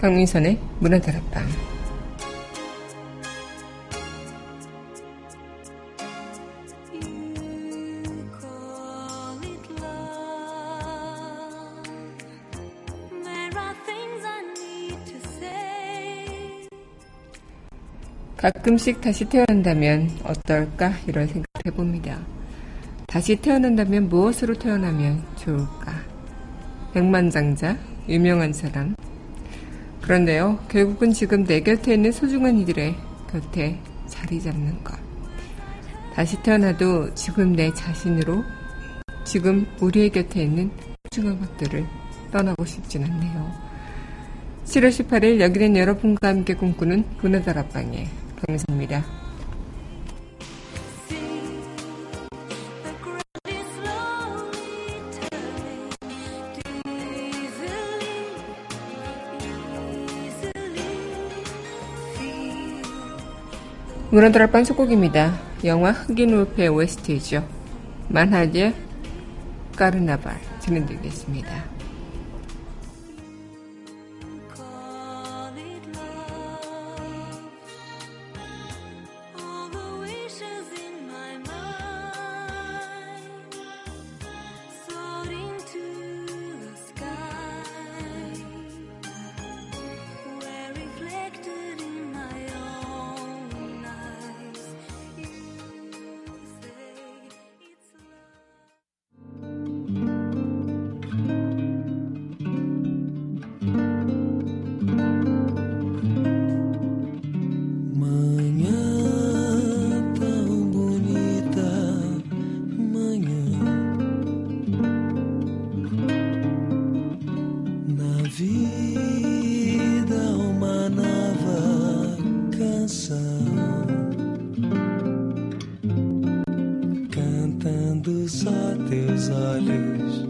강민선의 문화다락방 가끔씩 다시 태어난다면 어떨까 이런 생각을 해봅니다. 다시 태어난다면 무엇으로 태어나면 좋을까? 백만장자, 유명한 사람. 그런데요, 결국은 지금 내 곁에 있는 소중한 이들의 곁에 자리 잡는 것. 다시 태어나도 지금 내 자신으로, 지금 우리의 곁에 있는 소중한 것들을 떠나고 싶진 않네요. 7월 18일 여기는 여러분과 함께 꿈꾸는 문화다락방에 강민입니다 문화다락방 속곡입니다. 영화 흑인 울페 OST죠. 만하제 까르나발 진행드리겠습니다. dança, teus olhos,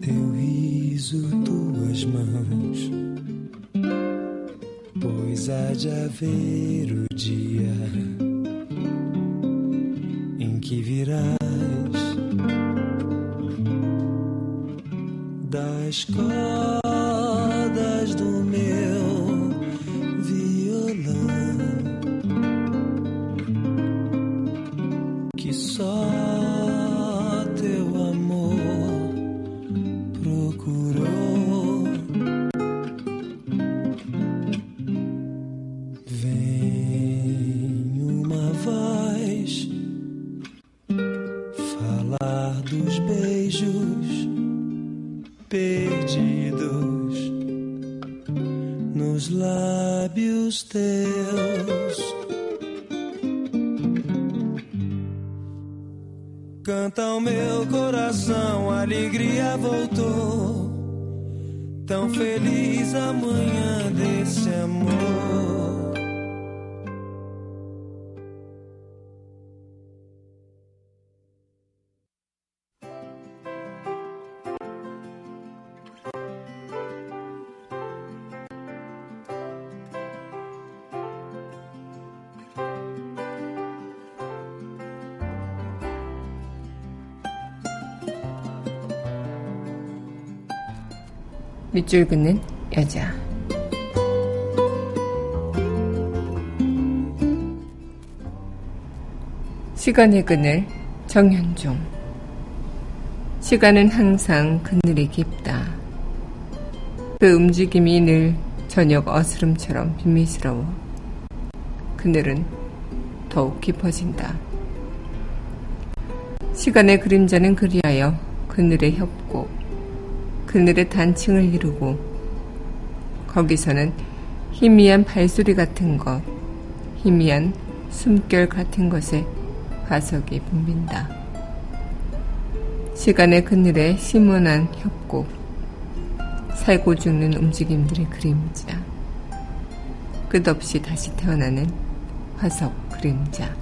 teu riso, tuas mãos. Pois há de haver o dia em que virás da escola. 밑줄 긋는 여자. 시간의 그늘 정현종. 시간은 항상 그늘이 깊다. 그 움직임이 늘 저녁 어스름처럼 비밀스러워. 그늘은 더욱 깊어진다. 시간의 그림자는 그리하여 그늘의 협곡, 그늘의 단층을 이루고 거기서는 희미한 발소리 같은 것, 희미한 숨결 같은 것에 화석이 붐빈다. 시간의 그늘에 심원한 협곡, 살고 죽는 움직임들의 그림자, 끝없이 다시 태어나는 화석 그림자.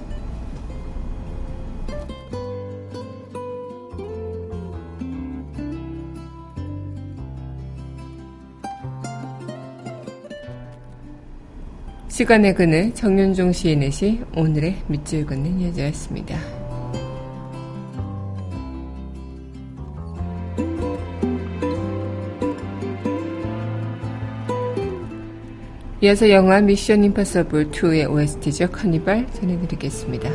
시간의 그늘 정윤종 시인의 시 오늘의 밑줄 긋는 여자였습니다. 이어서 영화 미션 임파서블 2의 OST죠. 카니발 전해드리겠습니다.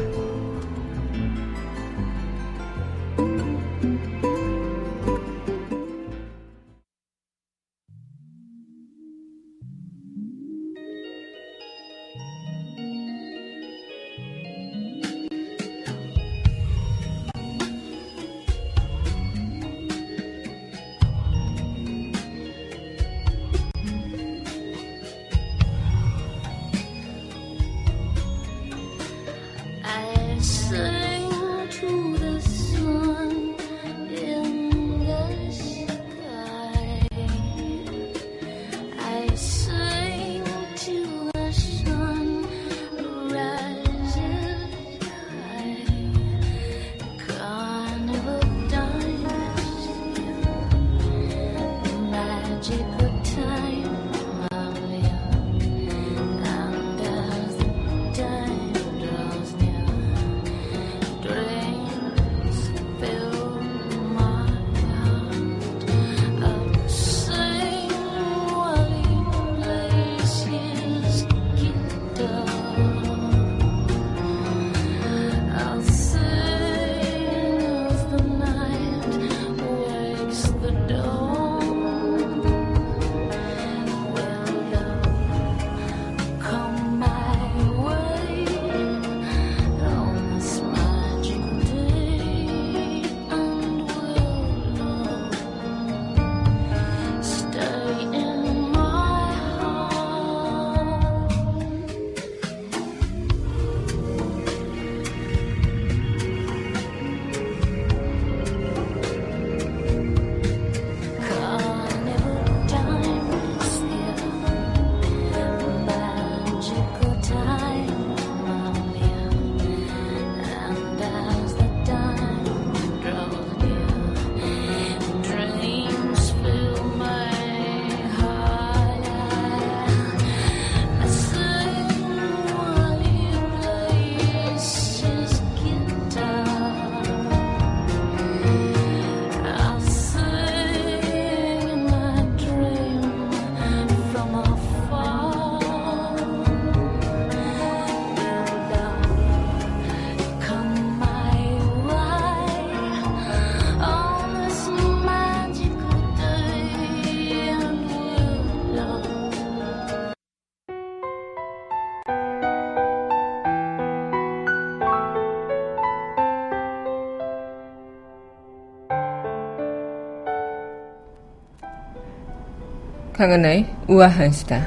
강은하의 우아한 수다.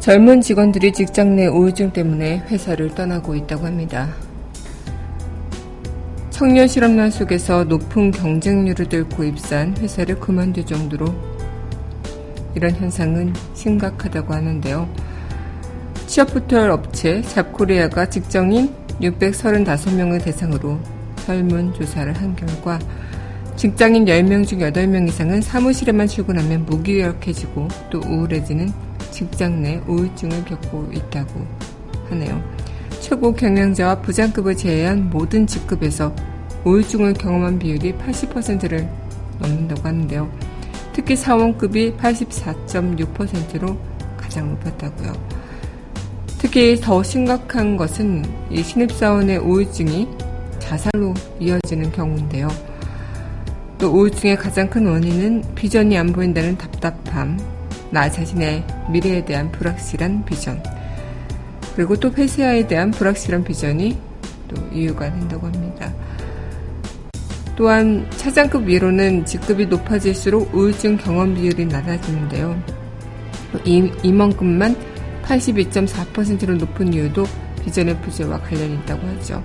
젊은 직원들이 직장 내 우울증 때문에 회사를 떠나고 있다고 합니다. 청년 실업난 속에서 높은 경쟁률을 뚫고 입사한 회사를 그만둘 정도로 이런 현상은 심각하다고 하는데요. 취업포털 업체 잡코리아가 직장인 635명을 대상으로 설문조사를 한 결과 직장인 10명 중 8명 이상은 사무실에만 출근하면 무기력해지고 또 우울해지는 직장 내 우울증을 겪고 있다고 하네요. 최고 경영자와 부장급을 제외한 모든 직급에서 우울증을 경험한 비율이 80%를 넘는다고 하는데요. 특히 사원급이 84.6%로 가장 높았다고요. 특히 더 심각한 것은 이 신입사원의 우울증이 자살로 이어지는 경우인데요. 또 우울증의 가장 큰 원인은 비전이 안 보인다는 답답함, 나 자신의 미래에 대한 불확실한 비전, 그리고 또 폐쇄화에 대한 불확실한 비전이 또 이유가 된다고 합니다. 또한 차장급 위로는 직급이 높아질수록 우울증 경험 비율이 낮아지는데요. 이, 임원급만 82.4%로 높은 이유도 비전의 부재와 관련이 있다고 하죠.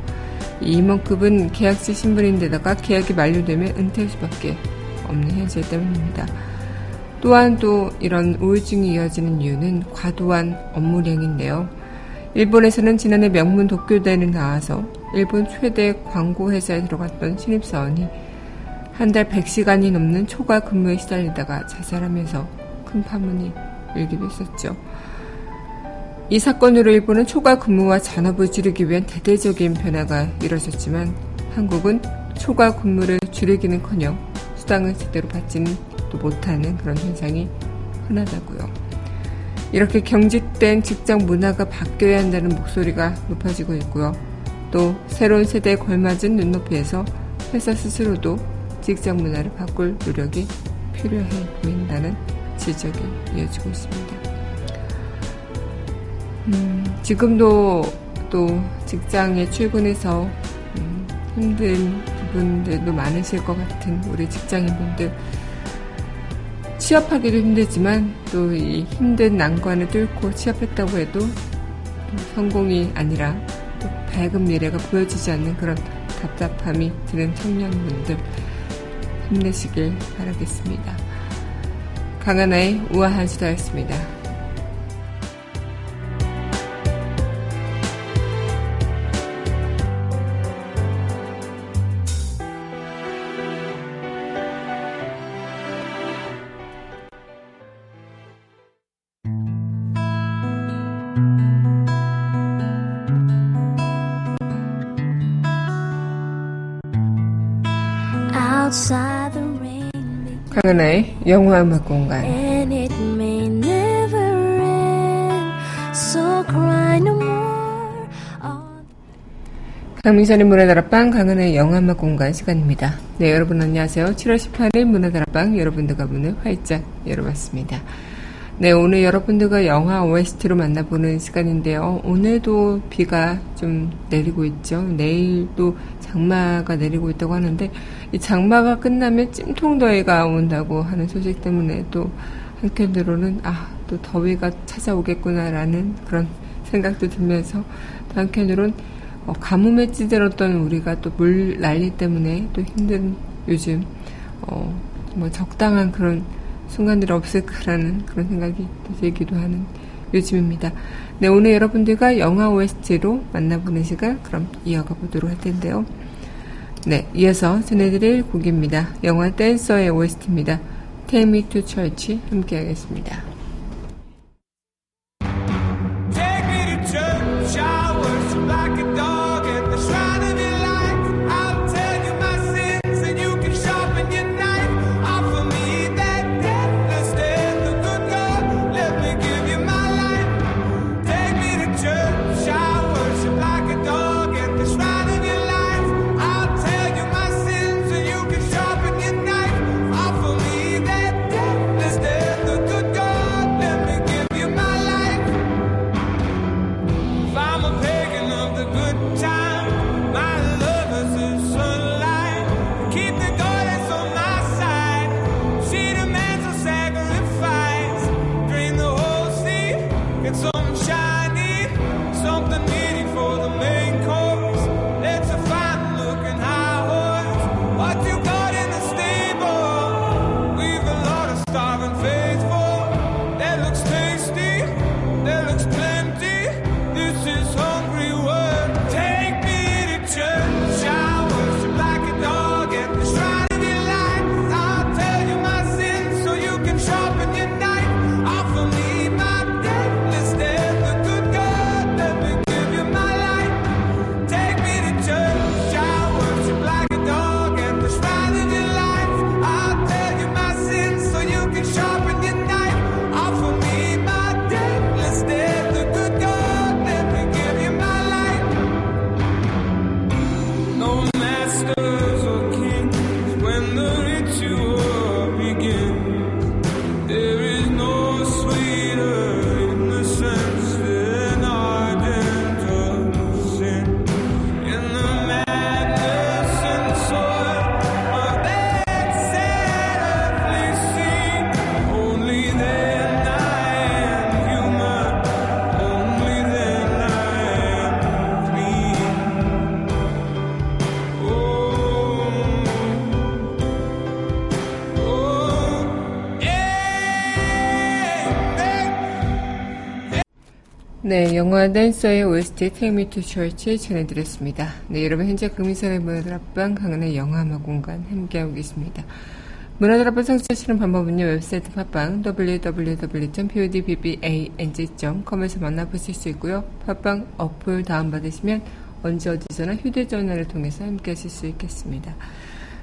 임원급은 계약직 신분인데다가 계약이 만료되면 은퇴할 수밖에 없는 현실 때문입니다. 또한 또 이런 우울증이 이어지는 이유는 과도한 업무량인데요. 일본에서는 지난해 명문 도쿄대를 나와서 일본 최대 광고 회사에 들어갔던 신입사원이 한 달 100시간이 넘는 초과 근무에 시달리다가 자살하면서 큰 파문이 일기도 했었죠. 이 사건으로 일본은 초과 근무와 잔업을 줄이기 위한 대대적인 변화가 이뤄졌지만 한국은 초과 근무를 줄이기는커녕 수당을 제대로 받지는 또 못하는 그런 현상이 흔하다고요. 이렇게 경직된 직장 문화가 바뀌어야 한다는 목소리가 높아지고 있고요. 또 새로운 세대에 걸맞은 눈높이에서 회사 스스로도 직장 문화를 바꿀 노력이 필요해 보인다는 지적이 이어지고 있습니다. 음, 지금도 또 직장에 출근해서 음, 힘든 부분들도 많으실 것 같은 우리 직장인분들 취업하기도 힘들지만 또 이 힘든 난관을 뚫고 취업했다고 해도 성공이 아니라 또 밝은 미래가 보여지지 않는 그런 답답함이 드는 청년분들 힘내시길 바라겠습니다. 강하나의 우아한 수다였습니다. 영화 음악 공간 강민선의 문화다락방 강은하의 영화 음악 공간 시간입니다. 네 여러분 안녕하세요. 7월 18일 문화다락방 여러분들과 문을 활짝 열어봤습니다. 네, 오늘 여러분들과 영화 OST로 만나보는 시간인데요. 오늘도 비가 좀 내리고 있죠. 내일도 장마가 내리고 있다고 하는데, 이 장마가 끝나면 찜통더위가 온다고 하는 소식 때문에 또 한편으로는, 아, 또 더위가 찾아오겠구나라는 그런 생각도 들면서, 또 한편으로는 어, 가뭄에 찌들었던 우리가 또 물 난리 때문에 또 힘든 요즘, 어, 뭐 적당한 그런 순간들이 없을까라는 그런 생각이 들기도 하는 요즘입니다. 네, 오늘 여러분들과 영화 OST로 만나보는 시간 그럼 이어가 보도록 할 텐데요. 네, 이어서 전해드릴 곡입니다. 영화 댄서의 OST입니다. Take Me to Church 함께 하겠습니다. 네, 영화 댄서의 OST Take Me to Church 전해드렸습니다. 네, 여러분 현재 금이선의 문화들 앞방 강은의 영화음악 공간 함께하고 계십니다. 문화들 앞에 성취하시는 방법은요, 웹사이트 팟빵 www.podbbang.com에서 만나보실 수 있고요. 팟빵 어플 다운받으시면 언제 어디서나 휴대전화를 통해서 함께 하실 수 있겠습니다.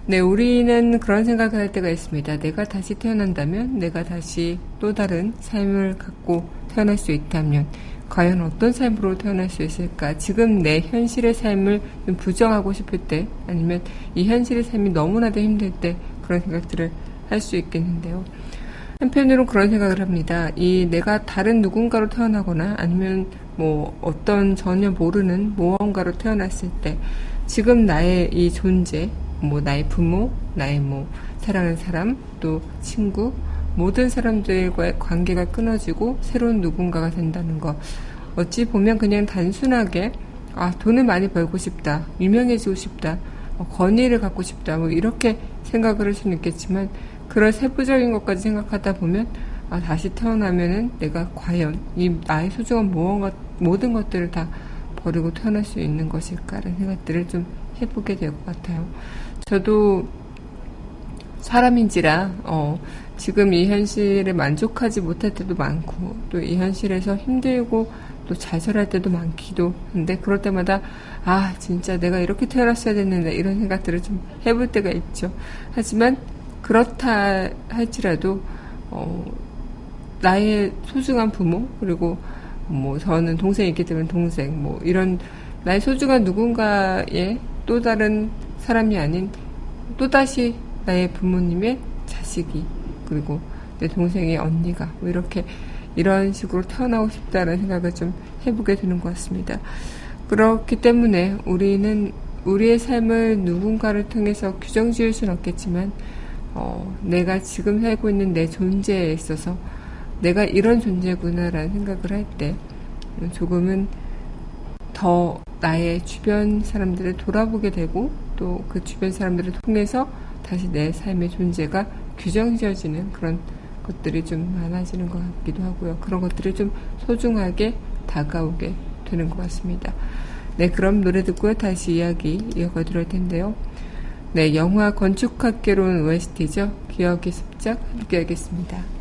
네, 우리는 그런 생각을 할 때가 있습니다. 내가 다시 태어난다면, 내가 다시 또 다른 삶을 갖고 태어날 수 있다면, 과연 어떤 삶으로 태어날 수 있을까? 지금 내 현실의 삶을 부정하고 싶을 때, 아니면 이 현실의 삶이 너무나도 힘들 때, 그런 생각들을 할 수 있겠는데요. 한편으로 그런 생각을 합니다. 이 내가 다른 누군가로 태어나거나 아니면 뭐 어떤 전혀 모르는 모험가로 태어났을 때 지금 나의 이 존재, 뭐 나의 부모, 나의 뭐 사랑하는 사람, 또 친구, 모든 사람들과의 관계가 끊어지고 새로운 누군가가 된다는 거. 어찌 보면 그냥 단순하게 아, 돈을 많이 벌고 싶다, 유명해지고 싶다, 어, 권위를 갖고 싶다, 뭐 이렇게 생각을 할 수는 있겠지만 그런 세부적인 것까지 생각하다 보면 아, 다시 태어나면은 내가 과연 이 나의 소중한 모든 것들을 다 버리고 태어날 수 있는 것일까라는 생각들을 좀 해보게 될 것 같아요. 저도 사람인지라 어, 지금 이 현실에 만족하지 못할 때도 많고 또 이 현실에서 힘들고 또 좌절할 때도 많기도 한데 그럴 때마다 아 진짜 내가 이렇게 태어났어야 됐는데 이런 생각들을 좀 해볼 때가 있죠. 하지만 그렇다 할지라도 어, 나의 소중한 부모 그리고 뭐 저는 동생이 있기 때문에 동생 뭐 이런 나의 소중한 누군가의 또 다른 사람이 아닌 또다시 나의 부모님의 자식이 그리고 내 동생의 언니가 뭐 이렇게 이런 식으로 태어나고 싶다는 생각을 좀 해보게 되는 것 같습니다. 그렇기 때문에 우리는 우리의 삶을 누군가를 통해서 규정 지을 수는 없겠지만, 어, 내가 지금 살고 있는 내 존재에 있어서 내가 이런 존재구나라는 생각을 할 때 조금은 더 나의 주변 사람들을 돌아보게 되고 또 그 주변 사람들을 통해서 다시 내 삶의 존재가 규정 지어지는 그런 것들이 좀 많아지는 것 같기도 하고요. 그런 것들이 좀 소중하게 다가오게 되는 것 같습니다. 네, 그럼 노래 듣고 다시 이야기 이어가 드릴 텐데요. 네, 영화 건축학개론 OST죠. 기억의 습작 함께 하겠습니다.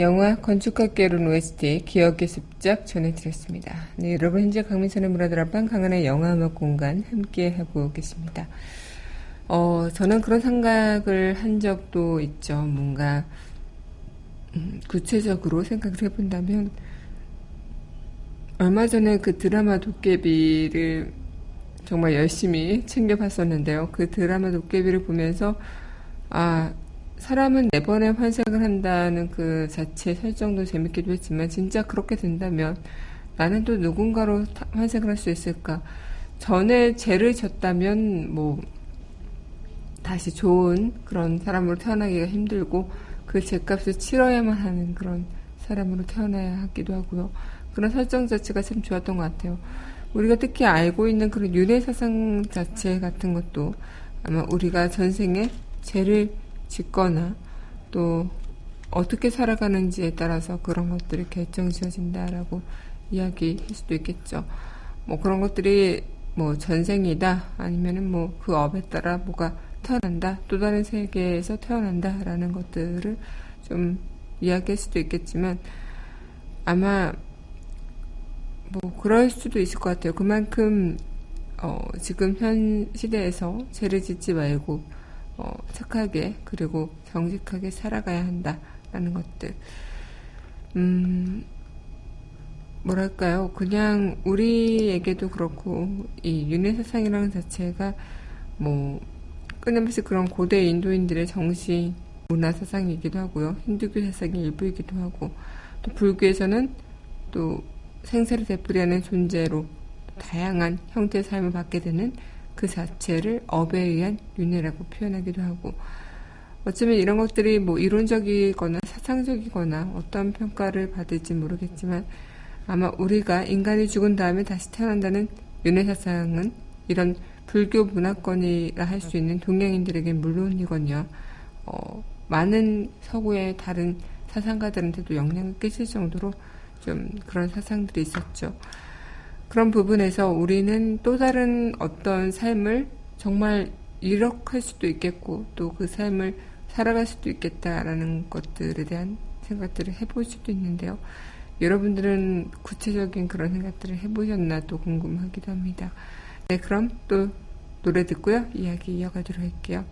영화 건축학개론 OST 기억의 습작 전해드렸습니다. 네, 여러분 현재 강민선의 문화드라방 강한의 영화음악 공간 함께 하고 계십니다. 어, 저는 그런 생각을 한 적도 있죠. 뭔가 음, 구체적으로 생각을 해본다면 얼마 전에 그 드라마 도깨비를 정말 열심히 챙겨봤었는데요. 그 드라마 도깨비를 보면서 아 사람은 네 번의 환생을 한다는 그 자체 설정도 재밌기도 했지만 진짜 그렇게 된다면 나는 또 누군가로 환생을 할 수 있을까? 전에 죄를 졌다면 뭐 다시 좋은 그런 사람으로 태어나기가 힘들고 그 죄값을 치러야만 하는 그런 사람으로 태어나야 하기도 하고요. 그런 설정 자체가 참 좋았던 것 같아요. 우리가 특히 알고 있는 그런 윤회 사상 자체 같은 것도 아마 우리가 전생에 죄를 짓거나 또 어떻게 살아가는지에 따라서 그런 것들이 결정 지어진다라고 이야기할 수도 있겠죠. 뭐 그런 것들이 뭐 전생이다 아니면은 뭐 그 업에 따라 뭐가 태어난다 또 다른 세계에서 태어난다라는 것들을 좀 이야기할 수도 있겠지만 아마 뭐 그럴 수도 있을 것 같아요. 그만큼 어 지금 현 시대에서 죄를 짓지 말고 어, 착하게 그리고 정직하게 살아가야 한다라는 것들. 음, 뭐랄까요? 그냥 우리에게도 그렇고 이 윤회 사상이라는 자체가 뭐 끊임없이 그런 고대 인도인들의 정신 문화 사상이기도 하고요. 힌두교 사상의 일부이기도 하고 또 불교에서는 또 생사를 되풀이하는 존재로 다양한 형태의 삶을 받게 되는 그 자체를 업에 의한 윤회라고 표현하기도 하고 어쩌면 이런 것들이 뭐 이론적이거나 사상적이거나 어떤 평가를 받을지 모르겠지만 아마 우리가 인간이 죽은 다음에 다시 태어난다는 윤회 사상은 이런 불교 문화권이라 할 수 있는 동양인들에게 물론이거든요. 어, 많은 서구의 다른 사상가들한테도 영향을 끼칠 정도로 좀 그런 사상들이 있었죠. 그런 부분에서 우리는 또 다른 어떤 삶을 정말 이력할 수도 있겠고 또 그 삶을 살아갈 수도 있겠다라는 것들에 대한 생각들을 해볼 수도 있는데요. 여러분들은 구체적인 그런 생각들을 해보셨나 또 궁금하기도 합니다. 네, 그럼 또 노래 듣고요. 이야기 이어가도록 할게요.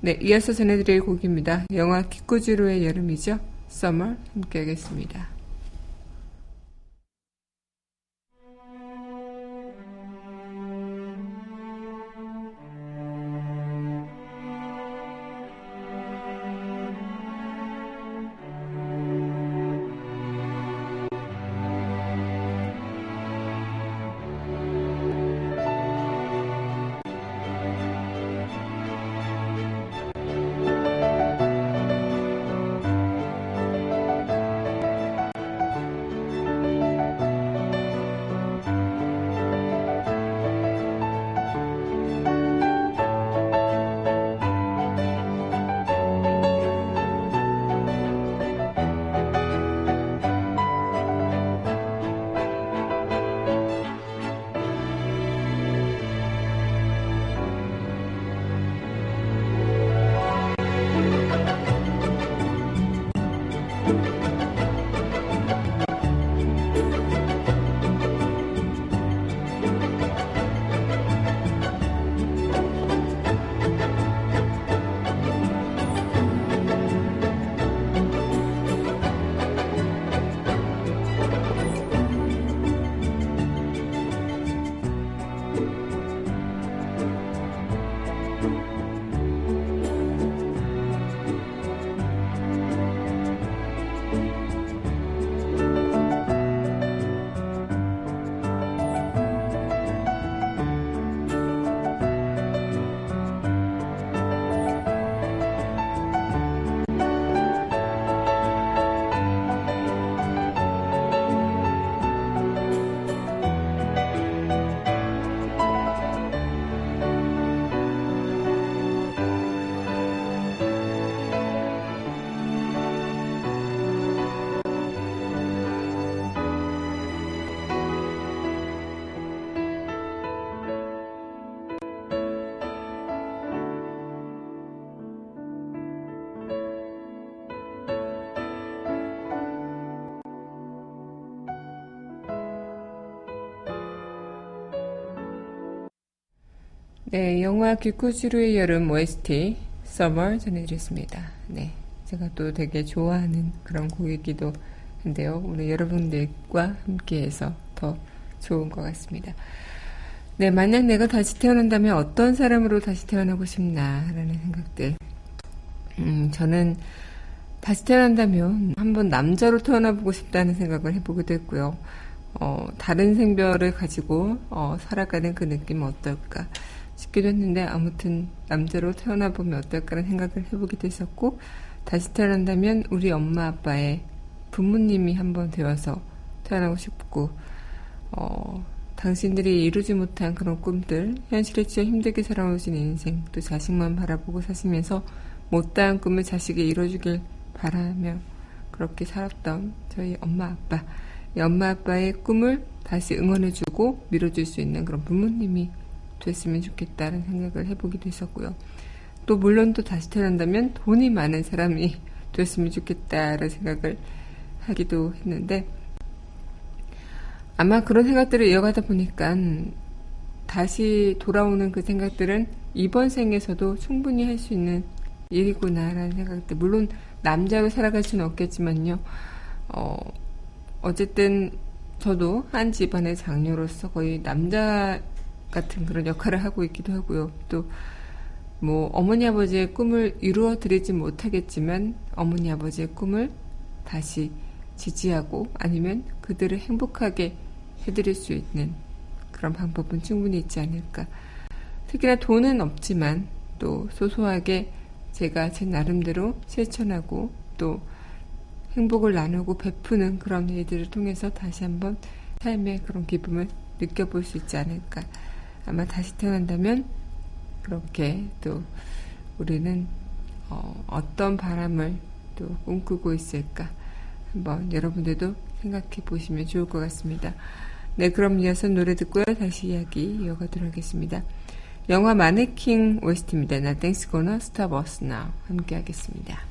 네, 이어서 전해드릴 곡입니다. 영화 기쿠지로의 여름이죠. Summer 함께 하겠습니다. 네, 영화 귀쿠시루의 여름 OST Summer 전해드렸습니다. 네, 제가 또 되게 좋아하는 그런 곡이기도 한데요. 오늘 여러분들과 함께해서 더 좋은 것 같습니다. 네, 만약 내가 다시 태어난다면 어떤 사람으로 다시 태어나고 싶나라는 생각들. 음, 저는 다시 태어난다면 한번 남자로 태어나보고 싶다는 생각을 해보기도 했고요. 어, 다른 생별을 가지고 어, 살아가는 그 느낌은 어떨까 싶기도 했는데 아무튼 남자로 태어나 보면 어떨까라는 생각을 해보기도 했었고 다시 태어난다면 우리 엄마 아빠의 부모님이 한번 되어서 태어나고 싶고 어, 당신들이 이루지 못한 그런 꿈들 현실에 치여 힘들게 살아오신 인생 또 자식만 바라보고 사시면서 못다한 꿈을 자식이 이뤄주길 바라며 그렇게 살았던 저희 엄마 아빠. 엄마 아빠의 꿈을 다시 응원해주고 밀어줄 수 있는 그런 부모님이 됐으면 좋겠다는 생각을 해보기도 했었고요. 또 물론 또 다시 태어난다면 돈이 많은 사람이 됐으면 좋겠다라는 생각을 하기도 했는데 아마 그런 생각들을 이어가다 보니까 다시 돌아오는 그 생각들은 이번 생에서도 충분히 할 수 있는 일이구나라는 생각들 물론 남자로 살아갈 수는 없겠지만요. 어, 어쨌든 저도 한 집안의 장녀로서 거의 남자 같은 그런 역할을 하고 있기도 하고요. 또, 뭐, 어머니 아버지의 꿈을 이루어 드리지 못하겠지만, 어머니 아버지의 꿈을 다시 지지하고 아니면 그들을 행복하게 해드릴 수 있는 그런 방법은 충분히 있지 않을까. 특히나 돈은 없지만 또 소소하게 제가 제 나름대로 실천하고 또 행복을 나누고 베푸는 그런 일들을 통해서 다시 한번 삶의 그런 기쁨을 느껴볼 수 있지 않을까. 아마 다시 태어난다면 그렇게 또 우리는 어, 어떤 바람을 또 꿈꾸고 있을까. 한번 여러분들도 생각해 보시면 좋을 것 같습니다. 네, 그럼 이어서 노래 듣고요. 다시 이야기 이어가도록 하겠습니다. 영화 마네킹 OST입니다. Nothing's gonna stop us now. 함께 하겠습니다.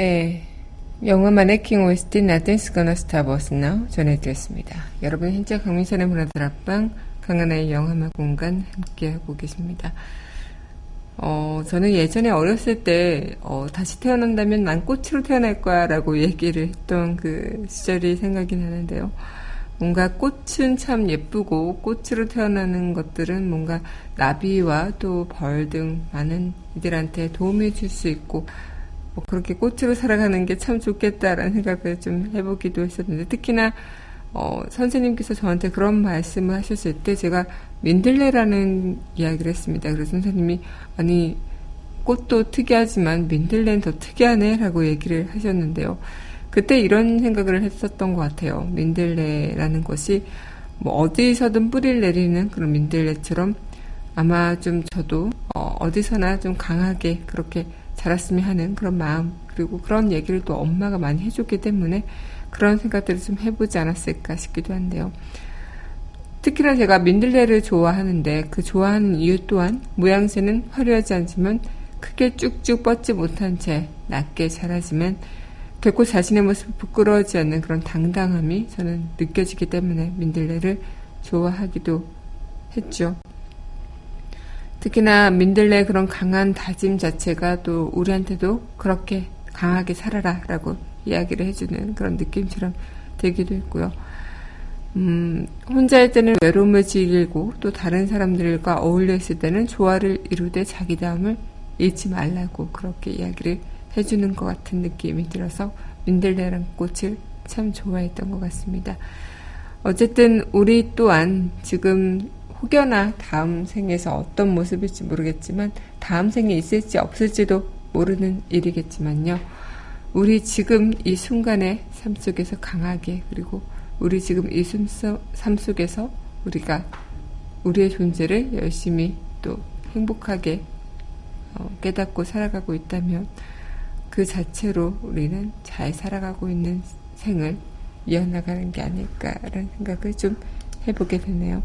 네. 영화 마네킹 OST Nothing's Gonna Stop Us Now 전해드렸습니다. 여러분 현재 강민선의 문화들 앞방 강하나의 영화마 공간 함께하고 계십니다. 어, 어, 저는 예전에 어렸을 때, 어, 다시 태어난다면 난 꽃으로 태어날 거야 라고 얘기를 했던 그 시절이 생각이 나는데요. 뭔가 꽃은 참 예쁘고 꽃으로 태어나는 것들은 뭔가 나비와 또 벌 등 많은 이들한테 도움이 줄 수 있고 뭐 그렇게 꽃으로 살아가는 게 참 좋겠다라는 생각을 좀 해보기도 했었는데 특히나 어, 선생님께서 저한테 그런 말씀을 하셨을 때 제가 민들레라는 이야기를 했습니다. 그래서 선생님이 아니 꽃도 특이하지만 민들레는 더 특이하네라고 얘기를 하셨는데요. 그때 이런 생각을 했었던 것 같아요. 민들레라는 것이 뭐 어디서든 뿌리를 내리는 그런 민들레처럼 아마 좀 저도 어, 디서나좀 강하게 그렇게 자랐으면 하는 그런 마음 그리고 그런 얘기를 또 엄마가 많이 해줬기 때문에 그런 생각들을 좀 해보지 않았을까 싶기도 한데요. 특히나 제가 민들레를 좋아하는데 그 좋아하는 이유 또한 모양새는 화려하지 않지만 크게 쭉쭉 뻗지 못한 채 낮게 자라지만 결코 자신의 모습을 부끄러워하지 않는 그런 당당함이 저는 느껴지기 때문에 민들레를 좋아하기도 했죠. 특히나 민들레 그런 강한 다짐 자체가 또 우리한테도 그렇게 강하게 살아라 라고 이야기를 해주는 그런 느낌처럼 되기도 했고요. 음, 혼자 일 때는 외로움을 즐기고 또 다른 사람들과 어울려 있을 때는 조화를 이루되 자기다움을 잃지 말라고 그렇게 이야기를 해주는 것 같은 느낌이 들어서 민들레란 꽃을 참 좋아했던 것 같습니다. 어쨌든 우리 또한 지금 혹여나 다음 생에서 어떤 모습일지 모르겠지만 다음 생에 있을지 없을지도 모르는 일이겠지만요. 우리 지금 이 순간의 삶 속에서 강하게 그리고 우리 지금 이 삶 속에서 우리가 우리의 존재를 열심히 또 행복하게 어, 깨닫고 살아가고 있다면 그 자체로 우리는 잘 살아가고 있는 생을 이어나가는 게 아닐까라는 생각을 좀 해보게 되네요.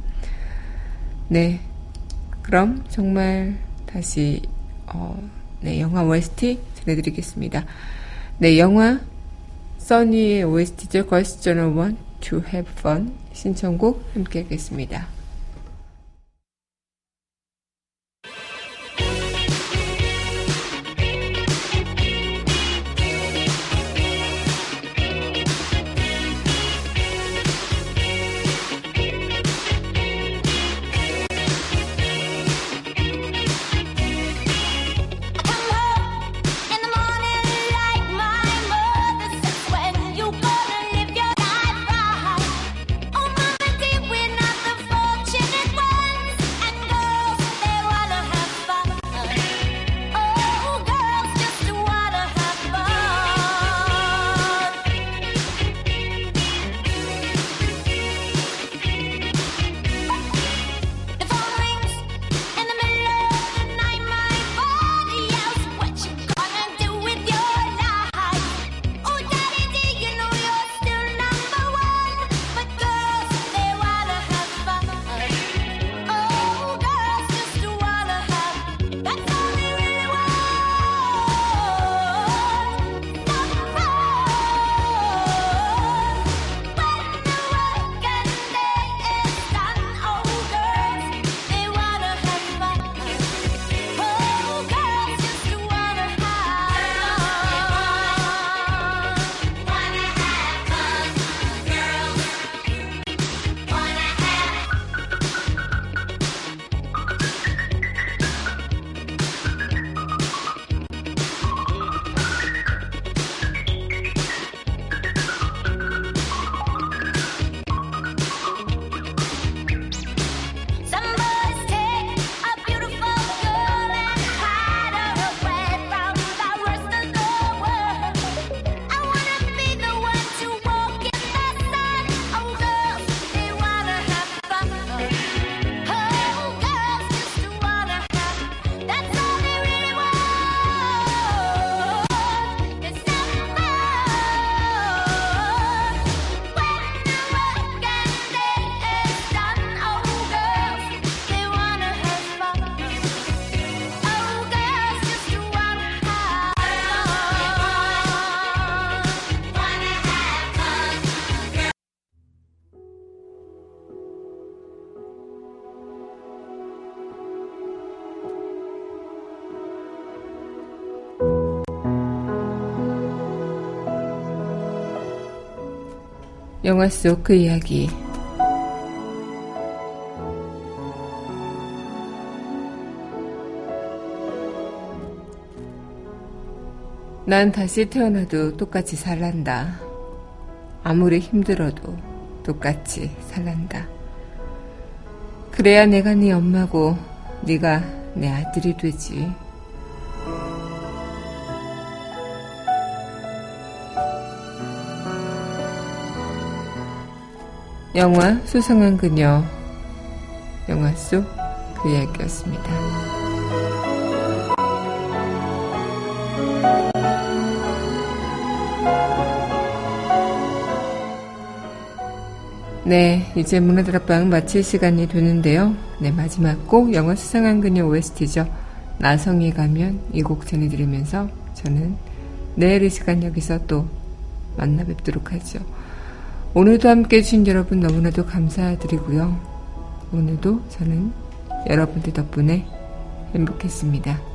네. 그럼 정말 다시, 어, 네, 영화 OST 전해드리겠습니다. 네, 영화 써니의 OST죠. 걸스 저널 1 To Have Fun 신청곡 함께 하겠습니다. 영화 속 그 이야기 난 다시 태어나도 똑같이 살란다. 아무리 힘들어도 똑같이 살란다. 그래야 내가 네 엄마고 네가 내 아들이 되지. 영화 수상한 그녀 영화 속 그 이야기였습니다. 네, 이제 문화드랍방 마칠 시간이 되는데요. 네, 마지막 곡 영화 수상한 그녀 OST죠. 나성이 가면 이 곡 전해드리면서 저는 내일 이 시간 여기서 또 만나 뵙도록 하죠. 오늘도 함께 해주신 여러분 너무나도 감사드리고요. 오늘도 저는 여러분들 덕분에 행복했습니다.